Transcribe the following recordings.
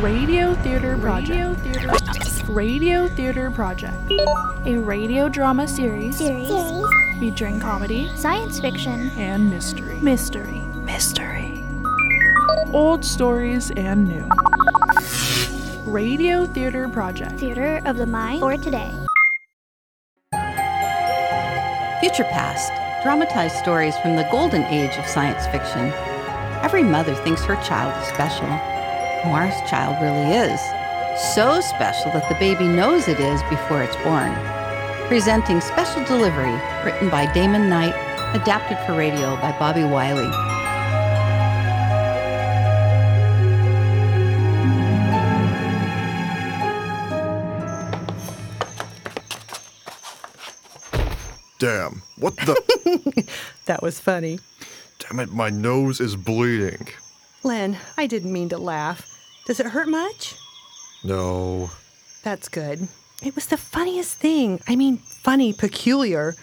Radio Theater Project. Radio Theater, radio Theater Project. A radio drama series, Series. featuring comedy Science fiction. and mystery. Mystery. Mystery. Old stories and new. Radio Theater Project. Theater of the mind for today. Future Past, dramatized stories from the golden age of science fiction. Every mother thinks her child is special. Mars' child really is. So special that the baby knows it is before it's born. Presenting Special Delivery, written by Damon Knight, adapted for radio by Bobby Wiley. Damn. What the? That was funny. Damn it, my nose is bleeding. Len, I didn't mean to laugh. Does it hurt much? No. That's good. It was the funniest thing. I mean, funny, peculiar.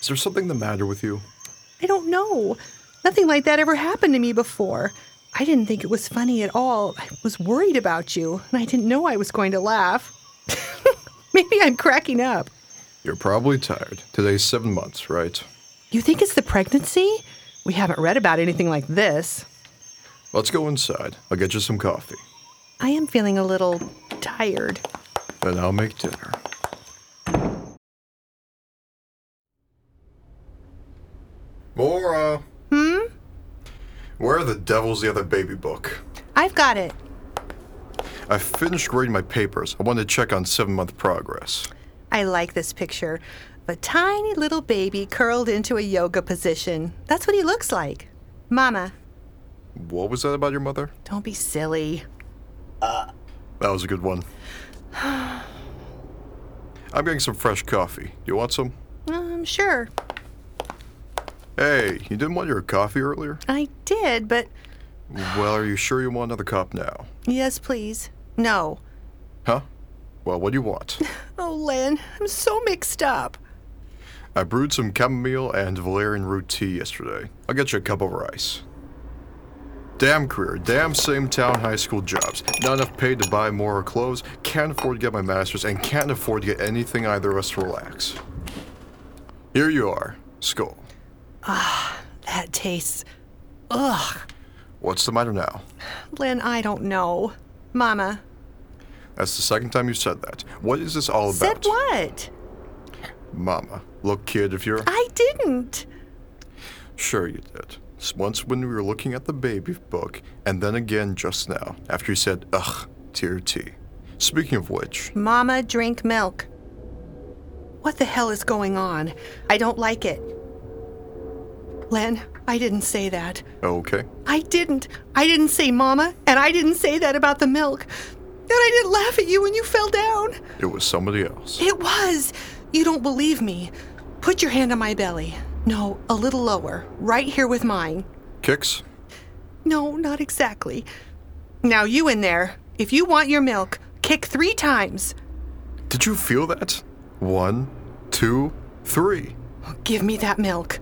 Is there something the matter with you? I don't know. Nothing like that ever happened to me before. I didn't think it was funny at all. I was worried about you, and I didn't know I was going to laugh. Maybe I'm cracking up. You're probably tired. Today's seven months, right? You think it's the pregnancy? We haven't read about anything like this. Let's go inside. I'll get you some coffee. I am feeling a little tired. Then I'll make dinner. Mora! Hmm? Where the devil's the other baby book? I've got it. I finished grading my papers. I wanted to check on seven month progress. I like this picture. of A tiny little baby curled into a yoga position. That's what he looks like. Mama, What was that about your mother? don't be silly. That was a good one. I'm getting some fresh coffee. You want some? Um, sure. Hey, you didn't want your coffee earlier? I did, but Well, are you sure you want another cup now? yes, please. No. Huh? Well, what do you want? Oh, Len, I'm so mixed up. I brewed some chamomile and valerian root tea yesterday. I'll get you a cup of rice. Damn career, damn same town high school jobs. Not enough paid to buy more clothes, can't afford to get my master's, and can't afford to get anything either of us to relax. Here you are. Skull. Ah, that tastes. Ugh. What's the matter now? Lynn, I don't know. Mama. That's the second time you've said that. What is this all about? Said what? Mama. Look, kid, if you're. I didn't. Sure, you did. Once when we were looking at the baby book, and then again just now, after you said, ugh, to your tea. Speaking of which, Mama, drink milk. What the hell is going on? I don't like it. Len, I didn't say that. okay. I didn't. I didn't say mama, and I didn't say that about the milk. And I didn't laugh at you when you fell down. It was somebody else. It was. You don't believe me. Put your hand on my belly. No, a little lower. Right here with mine. Kicks? No, not exactly. Now, you in there, if you want your milk, kick three times. Did you feel that? One, two, three. Give me that milk.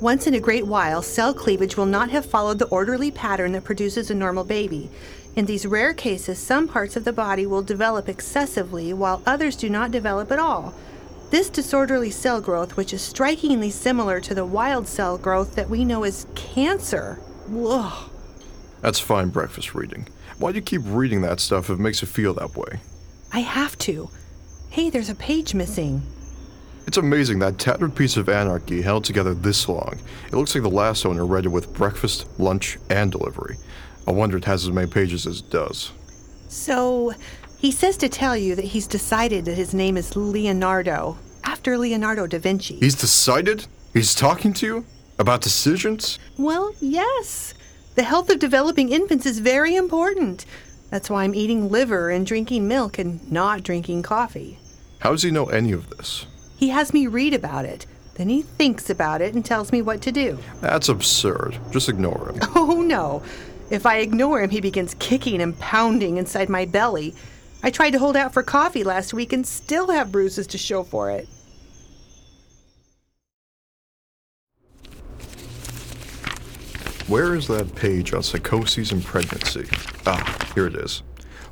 Once in a great while, cell cleavage will not have followed the orderly pattern that produces a normal baby. In these rare cases, some parts of the body will develop excessively while others do not develop at all. This disorderly cell growth, which is strikingly similar to the wild cell growth that we know as cancer. Ugh. That's fine breakfast reading. Why do you keep reading that stuff if it makes you feel that way? I have to. Hey, there's a page missing. It's amazing that tattered piece of anarchy held together this long. It looks like the last owner read it with breakfast, lunch, and delivery. I wonder it has as many pages as it does. So, he says to tell you that he's decided that his name is Leonardo, after Leonardo da Vinci. He's decided? He's talking to you? About decisions? well, yes. The health of developing infants is very important. That's why I'm eating liver and drinking milk and not drinking coffee. How does he know any of this? He has me read about it. Then he thinks about it and tells me what to do. That's absurd. Just ignore him. Oh no. If I ignore him, he begins kicking and pounding inside my belly. I tried to hold out for coffee last week and still have bruises to show for it. Where is that page on psychoses and pregnancy? Ah, here it is.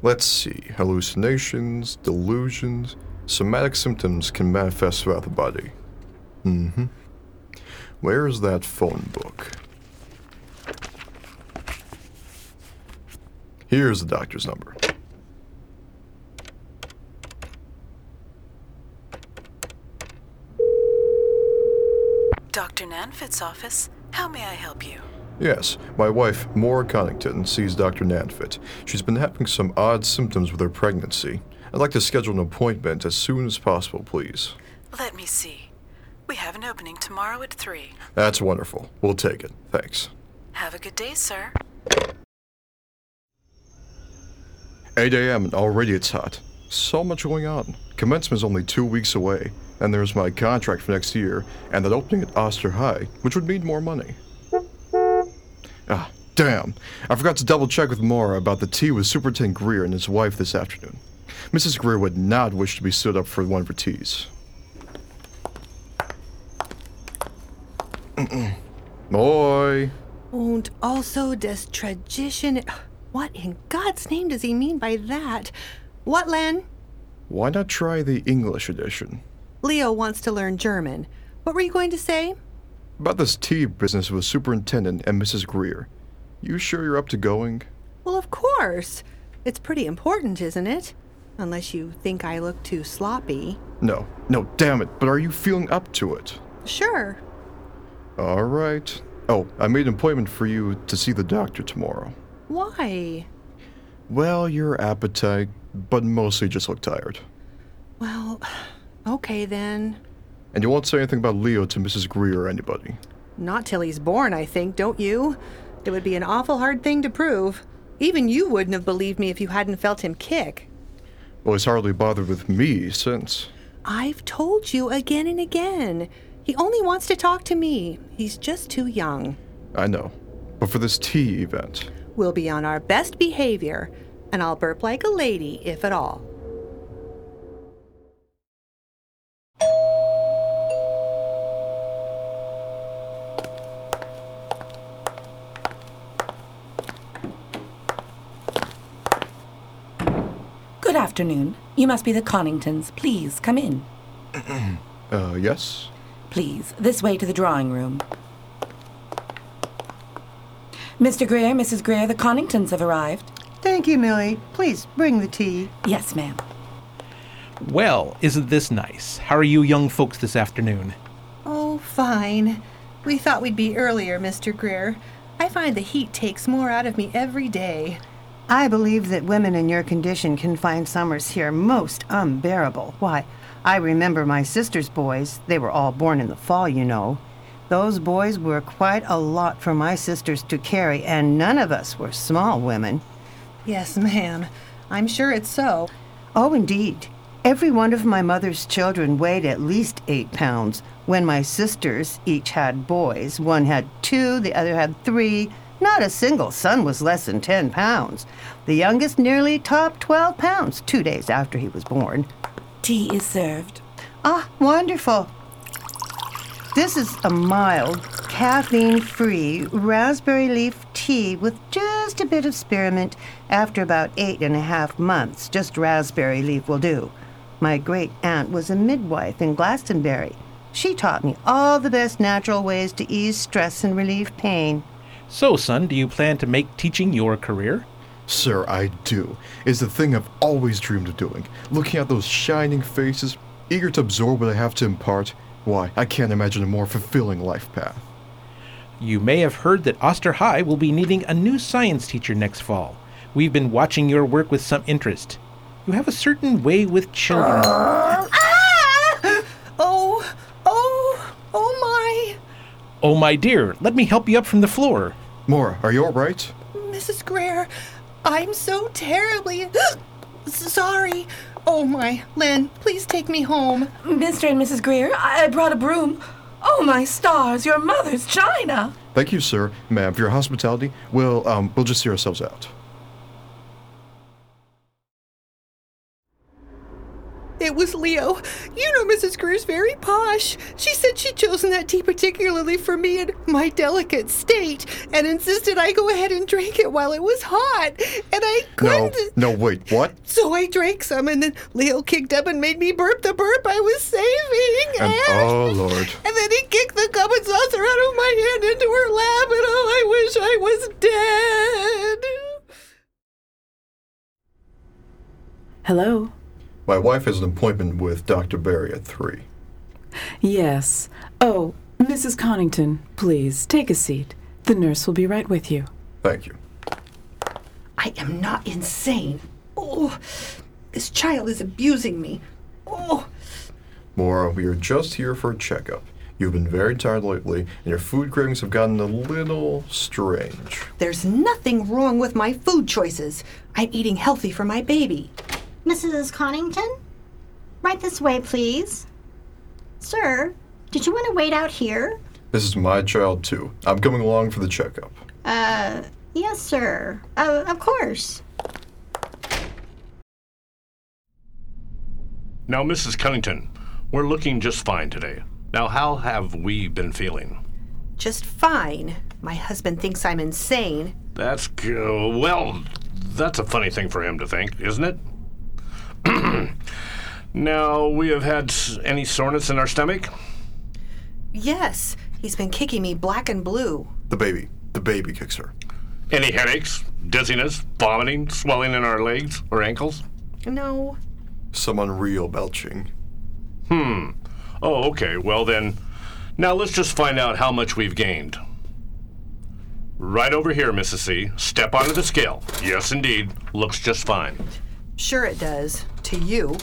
Let's see. Hallucinations, delusions, somatic symptoms can manifest throughout the body. Mm hmm. Where is that phone book? Here's the doctor's number. Dr. Nanfit's office. How may I help you? Yes, my wife, Maura Connington, sees Dr. Nanfit. She's been having some odd symptoms with her pregnancy. I'd like to schedule an appointment as soon as possible, please. Let me see. We have an opening tomorrow at 3. That's wonderful. We'll take it. Thanks. Have a good day, sir. 8 a.m. and already it's hot. So much going on. Commencement's only two weeks away, and there's my contract for next year, and that opening at Oster High, which would mean more money. Ah, damn. I forgot to double check with Maura about the tea with Superintendent Greer and his wife this afternoon. Mrs. Greer would not wish to be stood up for one of her teas. Boy. Und also des Tradition. What in God's name does he mean by that? What, Len? Why not try the English edition? Leo wants to learn German. What were you going to say? About this tea business with Superintendent and Mrs. Greer. You sure you're up to going? Well, of course. It's pretty important, isn't it? Unless you think I look too sloppy. No, no, damn it, but are you feeling up to it? Sure. All right. Oh, I made an appointment for you to see the doctor tomorrow. Why? Well, your appetite, but mostly just look tired. Well, okay then. And you won't say anything about Leo to Mrs. Greer or anybody. Not till he's born, I think, don't you? It would be an awful hard thing to prove. Even you wouldn't have believed me if you hadn't felt him kick. Well, he's hardly bothered with me since. I've told you again and again. He only wants to talk to me. He's just too young. I know. But for this tea event, We'll be on our best behavior, and I'll burp like a lady, if at all. Good afternoon. You must be the Conningtons. Please come in. uh, yes? Please, this way to the drawing room. Mr. Greer, Mrs. Greer, the Conningtons have arrived. Thank you, Millie. Please bring the tea. Yes, ma'am. Well, isn't this nice? How are you young folks this afternoon? Oh, fine. We thought we'd be earlier, Mr. Greer. I find the heat takes more out of me every day. I believe that women in your condition can find summers here most unbearable. Why, I remember my sister's boys. They were all born in the fall, you know. Those boys were quite a lot for my sisters to carry, and none of us were small women. Yes, ma'am. I'm sure it's so. Oh, indeed. Every one of my mother's children weighed at least eight pounds. When my sisters each had boys, one had two, the other had three. Not a single son was less than ten pounds. The youngest nearly topped twelve pounds two days after he was born. Tea is served. Ah, wonderful. This is a mild, caffeine free raspberry leaf tea with just a bit of spearmint after about eight and a half months. Just raspberry leaf will do. My great aunt was a midwife in Glastonbury. She taught me all the best natural ways to ease stress and relieve pain. So, son, do you plan to make teaching your career? Sir, I do. It's the thing I've always dreamed of doing. Looking at those shining faces, eager to absorb what I have to impart, why, I can't imagine a more fulfilling life path. You may have heard that Oster High will be needing a new science teacher next fall. We've been watching your work with some interest. You have a certain way with children. Ah! Oh, oh, oh my. Oh, my dear, let me help you up from the floor. Maura, are you alright? Mrs. Greer, I'm so terribly sorry. Oh my, Len, please take me home. Mr. and Mrs. Greer, I I brought a broom. Oh, my stars, your mother's china. Thank you, sir, ma'am, for your hospitality. We'll, um, we'll just see ourselves out. It was Leo. You know Mrs. Greer's very posh. She said she'd chosen that tea particularly for me in my delicate state and insisted I go ahead and drink it while it was hot. And I couldn't. no, wait, what? So I drank some, and then Leo kicked up and made me burp the burp I was saving. And oh lord. And then he kicked the cup and saucer out of my hand into her lap, and oh, I wish I was dead. Hello? My wife has an appointment with Dr. Barry at 3. Yes. Oh, Mrs. Connington, please take a seat. The nurse will be right with you. Thank you. I am not insane. Oh, this child is abusing me. Oh, Maura, we are just here for a checkup. You've been very tired lately, and your food cravings have gotten a little strange. there's nothing wrong with my food choices. I'm eating healthy for my baby. Mrs. Connington? Right this way, please. Sir, did you want to wait out here? This is my child, too. I'm coming along for the checkup. Uh, yes, sir. Uh, of course. Now, Mrs. Connington, we're looking just fine today. Now, how have we been feeling? Just fine. My husband thinks I'm insane. That's g- well, that's a funny thing for him to think, isn't it? now, we have had any soreness in our stomach? Yes, he's been kicking me black and blue. The baby. The baby kicks her. Any headaches, dizziness, vomiting, swelling in our legs or ankles? No, Some unreal belching. Hmm. Oh, okay. Well, then, now let's just find out how much we've gained. Right over here, Mrs. C. Step onto the scale. Yes, indeed. Looks just fine. Sure it does. To you.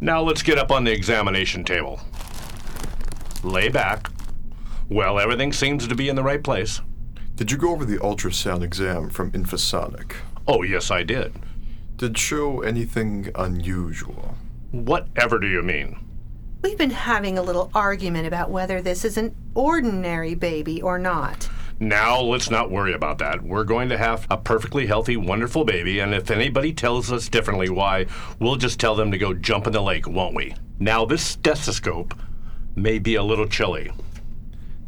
Now let's get up on the examination table. Lay back. Well, everything seems to be in the right place. Did you go over the ultrasound exam from Infosonic? Oh, yes, I did. Did show anything unusual? Whatever do you mean? We've been having a little argument about whether this is an ordinary baby or not. Now, let's not worry about that. We're going to have a perfectly healthy, wonderful baby, and if anybody tells us differently, why, we'll just tell them to go jump in the lake, won't we? Now, this stethoscope may be a little chilly.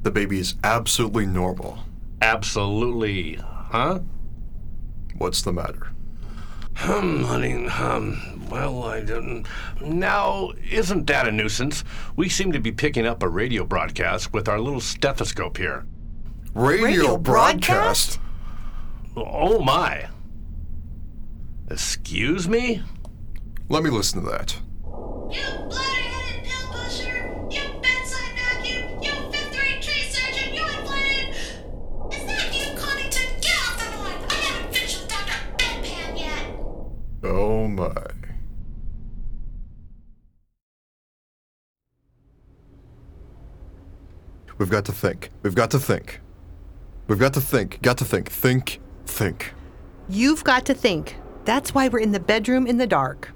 The baby is absolutely normal. Absolutely. Huh? What's the matter? Hmm, honey, um, well, I didn't. Now, isn't that a nuisance? We seem to be picking up a radio broadcast with our little stethoscope here. Radio, Radio broadcast? Oh, my. Excuse me? Let me listen to that. You bloody-headed pill pusher! You bedside vacuum! You fifth-rate tree surgeon! You inflated! Is that you, Connington? Get off the line! I haven't finished with Dr. Bedpan yet! Oh my. We've got to think. We've got to think. We've got to think. Got to think. Think. Think. You've got to think. That's why we're in the bedroom in the dark.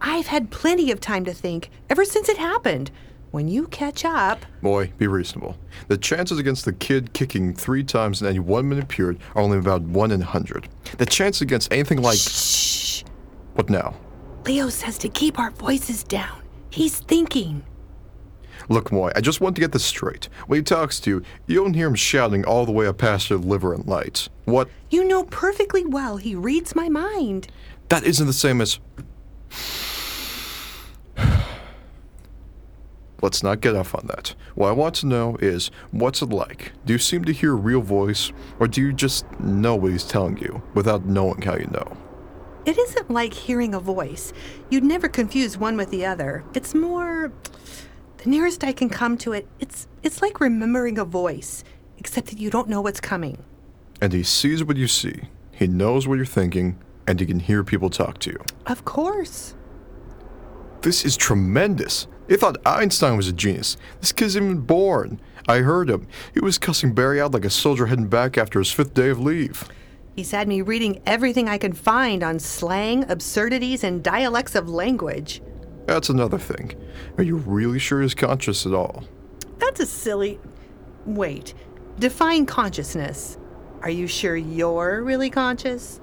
I've had plenty of time to think ever since it happened. When you catch up, Boy, be reasonable. The chances against the kid kicking three times in any one minute period are only about one in a hundred. The chance against anything like. shh. What now? Leo says to keep our voices down. He's thinking. Look, Moy, I just want to get this straight. When he talks to you, you don't hear him shouting all the way up past your liver and lights. What? You know perfectly well he reads my mind. That isn't the same as. Let's not get off on that. What I want to know is what's it like? Do you seem to hear a real voice, or do you just know what he's telling you without knowing how you know? It isn't like hearing a voice. You'd never confuse one with the other. It's more the nearest I can come to it, it's it's like remembering a voice, except that you don't know what's coming. And he sees what you see, he knows what you're thinking, and he can hear people talk to you. Of course. This is tremendous. They thought Einstein was a genius. This kid's even born. I heard him. He was cussing Barry out like a soldier heading back after his fifth day of leave. He's had me reading everything I can find on slang, absurdities, and dialects of language. That's another thing. Are you really sure he's conscious at all? That's a silly. Wait. Define consciousness. Are you sure you're really conscious?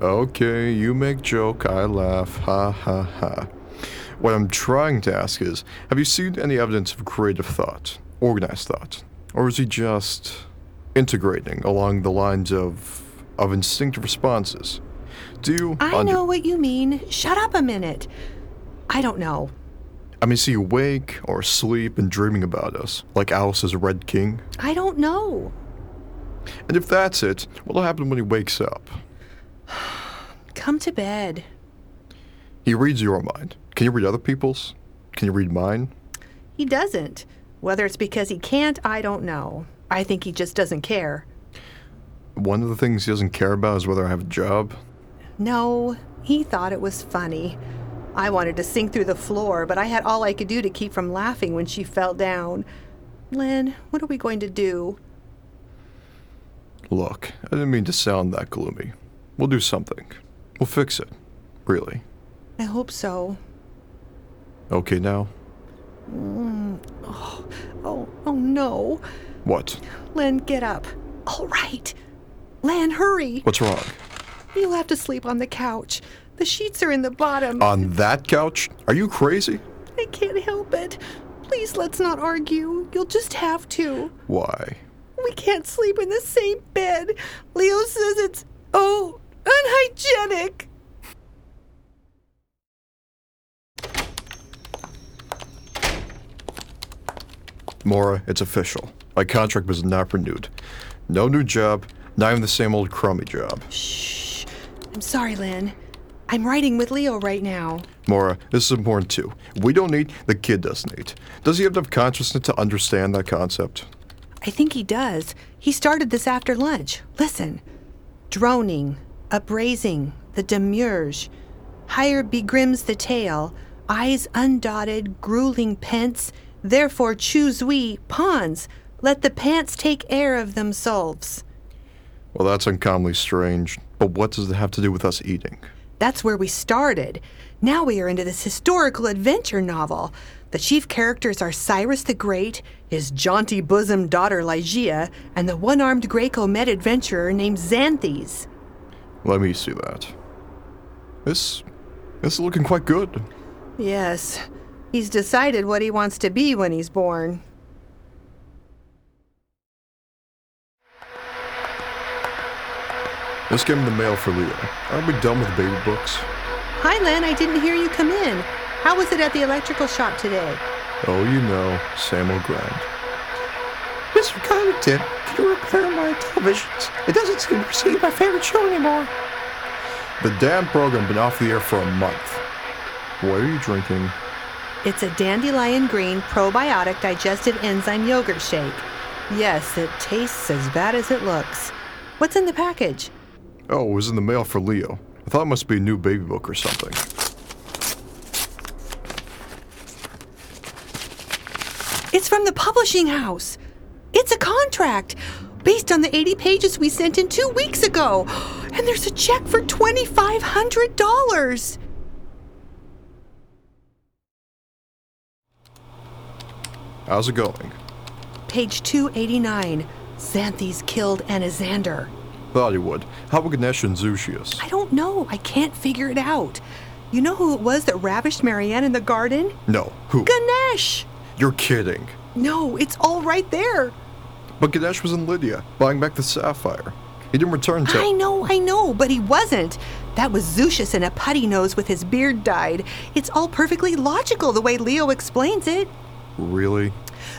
Okay, you make joke, I laugh. Ha ha ha. What I'm trying to ask is have you seen any evidence of creative thought, organized thought? Or is he just integrating along the lines of, of instinctive responses? Do you. I under- know what you mean. Shut up a minute. I don't know. I mean, is he awake or asleep and dreaming about us, like Alice's Red King? I don't know. And if that's it, what'll happen when he wakes up? Come to bed. He reads your mind. Can you read other people's? Can you read mine? He doesn't. Whether it's because he can't, I don't know. I think he just doesn't care. One of the things he doesn't care about is whether I have a job. No, he thought it was funny. I wanted to sink through the floor, but I had all I could do to keep from laughing when she fell down. Len, what are we going to do? Look, I didn't mean to sound that gloomy. We'll do something. We'll fix it. Really. I hope so. Okay now? Mm. Oh, oh, oh no. What? Len, get up. All right. Len, hurry. What's wrong? You'll have to sleep on the couch. The sheets are in the bottom. On that couch? Are you crazy? I can't help it. Please let's not argue. You'll just have to. Why? We can't sleep in the same bed. Leo says it's, oh, unhygienic. Mora, it's official. My contract was not renewed. No new job, not even the same old crummy job. Shh. I'm sorry, Len. I'm writing with Leo right now. Mora, this is important too. We don't need, the kid doesn't eat. Does he have enough consciousness to understand that concept? I think he does. He started this after lunch. Listen. Droning, upraising, the demiurge. Higher begrims the tale, eyes undotted, grueling pence. Therefore choose we, pawns. Let the pants take air of themselves. Well, that's uncommonly strange, but what does it have to do with us eating? That's where we started. Now we are into this historical adventure novel. The chief characters are Cyrus the Great, his jaunty bosomed daughter Lygia, and the one armed Graeco-Mede adventurer named Xanthes. Let me see that. This. this is looking quite good. Yes, he's decided what he wants to be when he's born. This came him the mail for Leo. Aren't we done with baby books? Hi, Len, I didn't hear you come in. How was it at the electrical shop today? Oh, you know, Sam O'Grind. Mr. Connington, can you repair my televisions? It doesn't seem to receive my favorite show anymore. The damn program been off the air for a month. What are you drinking? It's a dandelion green probiotic digestive enzyme yogurt shake. Yes, it tastes as bad as it looks. What's in the package? Oh, it was in the mail for Leo. I thought it must be a new baby book or something. It's from the publishing house. It's a contract based on the 80 pages we sent in two weeks ago. And there's a check for $2,500. How's it going? Page 289. Xanthes killed Anaxander. Thought he would. How about Ganesh and Zushius? I don't know. I can't figure it out. You know who it was that ravished Marianne in the garden? No. Who? Ganesh! You're kidding. No, it's all right there. But Ganesh was in Lydia, buying back the sapphire. He didn't return to. I know, I know, but he wasn't. That was Zucius in a putty nose with his beard dyed. It's all perfectly logical the way Leo explains it. Really?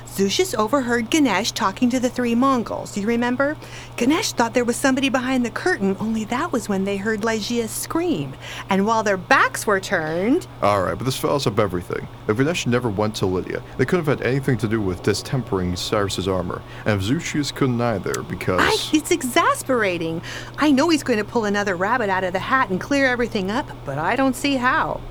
Zucius overheard Ganesh talking to the three Mongols, you remember? Ganesh thought there was somebody behind the curtain, only that was when they heard Lygia scream. And while their backs were turned. Alright, but this fouls up everything. If Ganesh never went to Lydia, they couldn't have had anything to do with distempering Cyrus's armor. And if Zushius couldn't either, because. I, it's exasperating. I know he's going to pull another rabbit out of the hat and clear everything up, but I don't see how.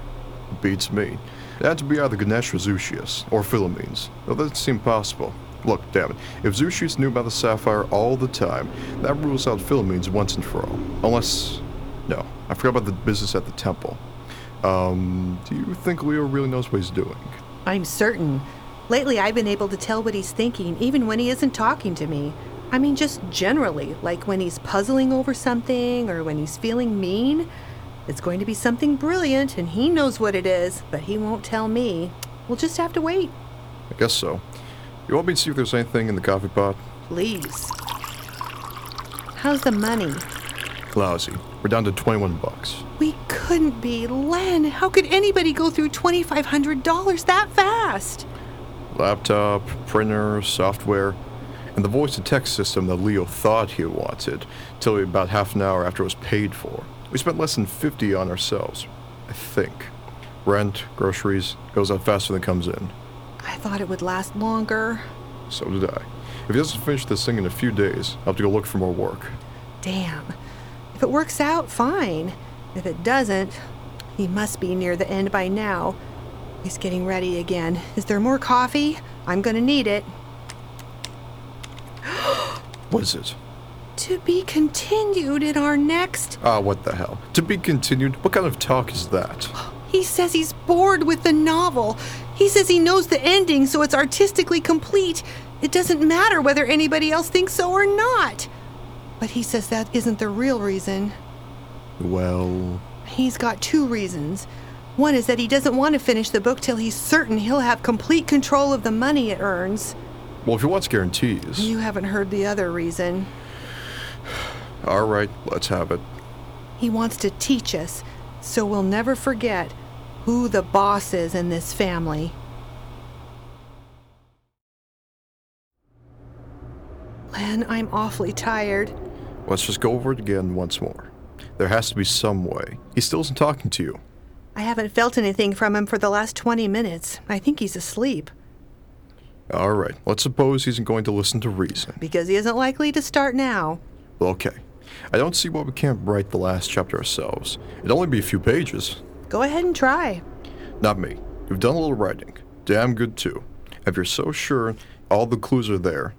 Beats me. It had to be either Ganesh or Zushius, or Philomenes, though that seemed possible. Look, damn it, if Zushius knew about the sapphire all the time, that rules out Philomenes once and for all. Unless. No, I forgot about the business at the temple. Um, do you think Leo really knows what he's doing? I'm certain. Lately, I've been able to tell what he's thinking, even when he isn't talking to me. I mean, just generally, like when he's puzzling over something or when he's feeling mean. It's going to be something brilliant, and he knows what it is, but he won't tell me. We'll just have to wait. I guess so. You want me to see if there's anything in the coffee pot? Please. How's the money? Lousy. We're down to 21 bucks. We couldn't be. Len, how could anybody go through $2,500 that fast? Laptop, printer, software, and the voice to text system that Leo thought he wanted, till about half an hour after it was paid for. We spent less than 50 on ourselves. I think. Rent, groceries, goes out faster than it comes in. I thought it would last longer. So did I. If he doesn't finish this thing in a few days, I'll have to go look for more work. Damn. If it works out, fine. If it doesn't, he must be near the end by now. He's getting ready again. Is there more coffee? I'm gonna need it. What is it? To be continued in our next. Ah, what the hell? To be continued? What kind of talk is that? He says he's bored with the novel. He says he knows the ending, so it's artistically complete. It doesn't matter whether anybody else thinks so or not. But he says that isn't the real reason. Well, He's got two reasons. One is that he doesn't want to finish the book till he's certain he'll have complete control of the money it earns. well, if he wants guarantees. You haven't heard the other reason. All right, let's have it. He wants to teach us so we'll never forget who the boss is in this family. Len, I'm awfully tired. Let's just go over it again once more. There has to be some way. He still isn't talking to you. I haven't felt anything from him for the last 20 minutes. I think he's asleep All right, let's suppose he isn't going to listen to reason. because he isn't likely to start now. Okay. I don't see why we can't write the last chapter ourselves. It'd only be a few pages. Go ahead and try. Not me. You've done a little writing. Damn good, too. If you're so sure all the clues are there,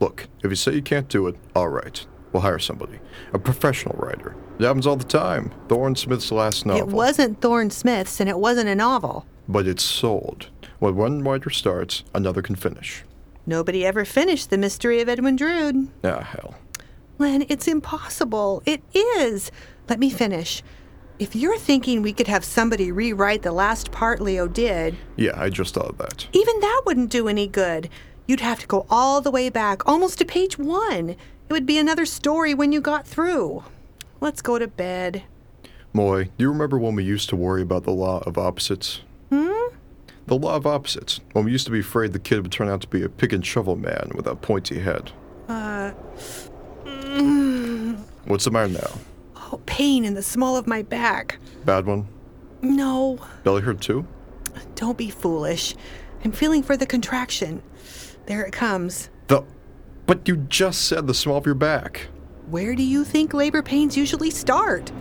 look, if you say you can't do it, all right. We'll hire somebody. A professional writer. It happens all the time. Thorne Smith's last novel. It wasn't Thorne Smith's and it wasn't a novel. But it's sold. When one writer starts, another can finish. Nobody ever finished The Mystery of Edwin Drood. Ah, hell. Len, it's impossible. It is. Let me finish. If you're thinking we could have somebody rewrite the last part Leo did, Yeah, I just thought of that. even that wouldn't do any good. You'd have to go all the way back, almost to page one. It would be another story when you got through. Let's go to bed. Moy, do you remember when we used to worry about the law of opposites? Hmm? The law of opposites. When we used to be afraid the kid would turn out to be a pick and shovel man with a pointy head. Uh. What's the matter now? oh, pain in the small of my back. Bad one? No, Belly hurt too? don't be foolish. I'm feeling for the contraction. There it comes. The. But you just said the small of your back. Where do you think labor pains usually start?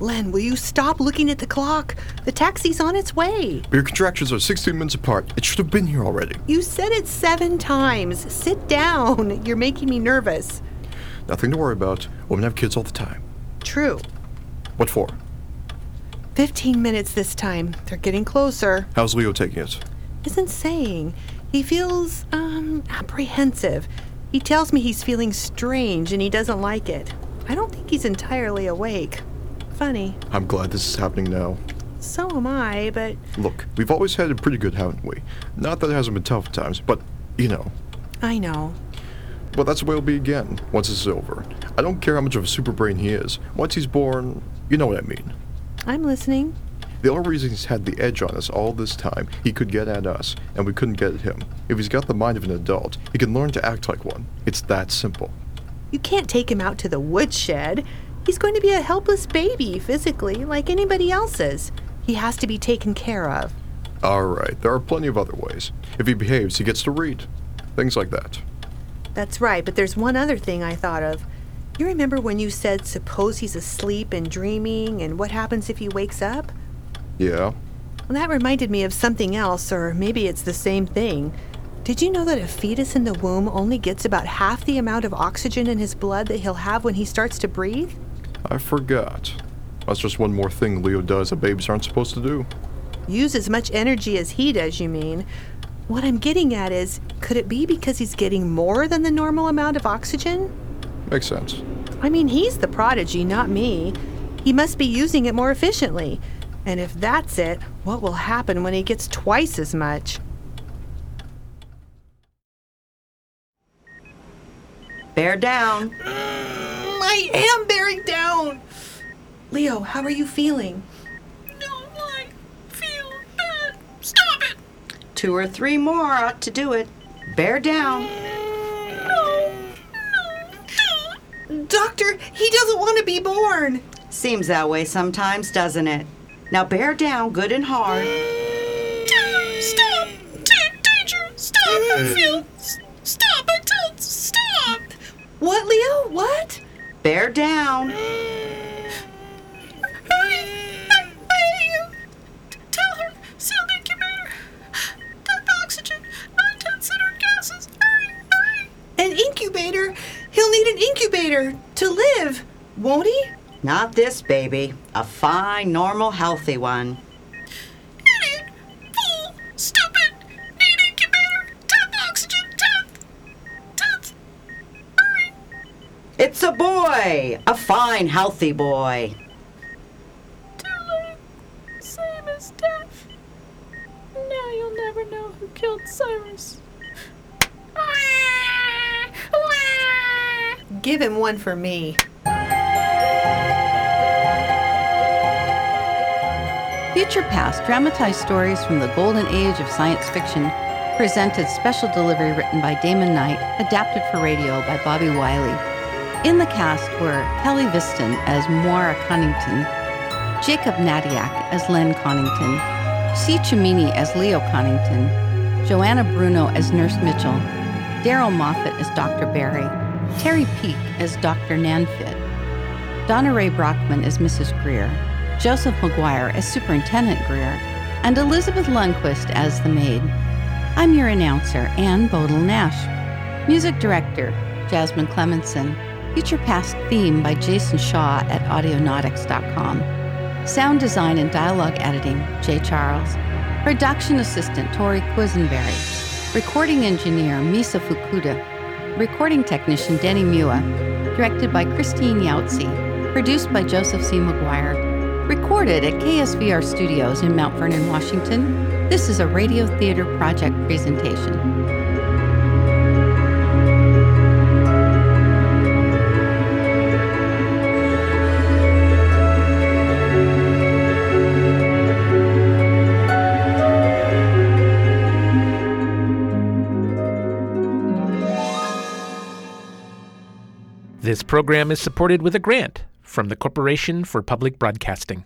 Len, will you stop looking at the clock? The taxi's on its way. Your contractions are 16 minutes apart. It should have been here already. You said it seven times. Sit down. You're making me nervous. Nothing to worry about. Women have kids all the time. True. What for? 15 minutes this time. They're getting closer. How's Leo taking it? Isn't saying. He feels, um, apprehensive. He tells me he's feeling strange and he doesn't like it. I don't think he's entirely awake. Funny. I'm glad this is happening now. So am I, but Look, we've always had it pretty good, haven't we? Not that it hasn't been tough at times, but, you know. I know. Well, that's the way it'll be again, once this is over. I don't care how much of a super brain he is. Once he's born, you know what I mean. I'm listening. The only reason he's had the edge on us all this time, he could get at us, and we couldn't get at him. If he's got the mind of an adult, he can learn to act like one. It's that simple. You can't take him out to the woodshed. He's going to be a helpless baby, physically, like anybody else's. He has to be taken care of. Alright, there are plenty of other ways. If he behaves, he gets to read. Things like that. That's right, but there's one other thing I thought of. You remember when you said, suppose he's asleep and dreaming, and what happens if he wakes up? Yeah? Well, that reminded me of something else, or maybe it's the same thing. Did you know that a fetus in the womb only gets about half the amount of oxygen in his blood that he'll have when he starts to breathe? I forgot. That's just one more thing Leo does that babies aren't supposed to do. Use as much energy as he does, you mean? What I'm getting at is could it be because he's getting more than the normal amount of oxygen? Makes sense. I mean, he's the prodigy, not me. He must be using it more efficiently. And if that's it, what will happen when he gets twice as much? Bear down. Uh, I am bearing down. Leo, how are you feeling? No, I feel bad. Stop it! Two or three more ought to do it. Bear down. No. No. Doctor, he doesn't want to be born. Seems that way sometimes, doesn't it? Now bear down good and hard. Stop! Da- danger! Stop! I feel. Hurry! Hurry! An incubator? He'll need an incubator to live, won't he? Not this baby. A fine, normal, healthy one. A boy. A fine, healthy boy. Too late. Same as death. Now you'll never know who killed Cyrus. Give him one for me. Future Past dramatized stories from the golden age of science fiction, presented special delivery written by Damon Knight, adapted for radio by Bobby Wiley. In the cast were Kelly Viston as Moira Connington, Jacob Nadiak as Len Connington, C. Chimini as Leo Connington, Joanna Bruno as Nurse Mitchell, Daryl Moffat as Dr. Barry, Terry Peake as Dr. Nanfit, Donna Ray Brockman as Mrs. Greer, Joseph McGuire as Superintendent Greer, and Elizabeth Lundquist as the maid. I'm your announcer, Ann Bodel Nash. Music director, Jasmine Clemenson. Future Past theme by Jason Shaw at audionautix.com. Sound design and dialogue editing, Jay Charles. Production assistant, Tori Quisenberry. Recording engineer, Misa Fukuda. Recording technician, Denny Mua. Directed by Christine Yautzi. Produced by Joseph C. McGuire. Recorded at KSVR Studios in Mount Vernon, Washington. This is a Radio Theater Project presentation. This program is supported with a grant from the Corporation for Public Broadcasting.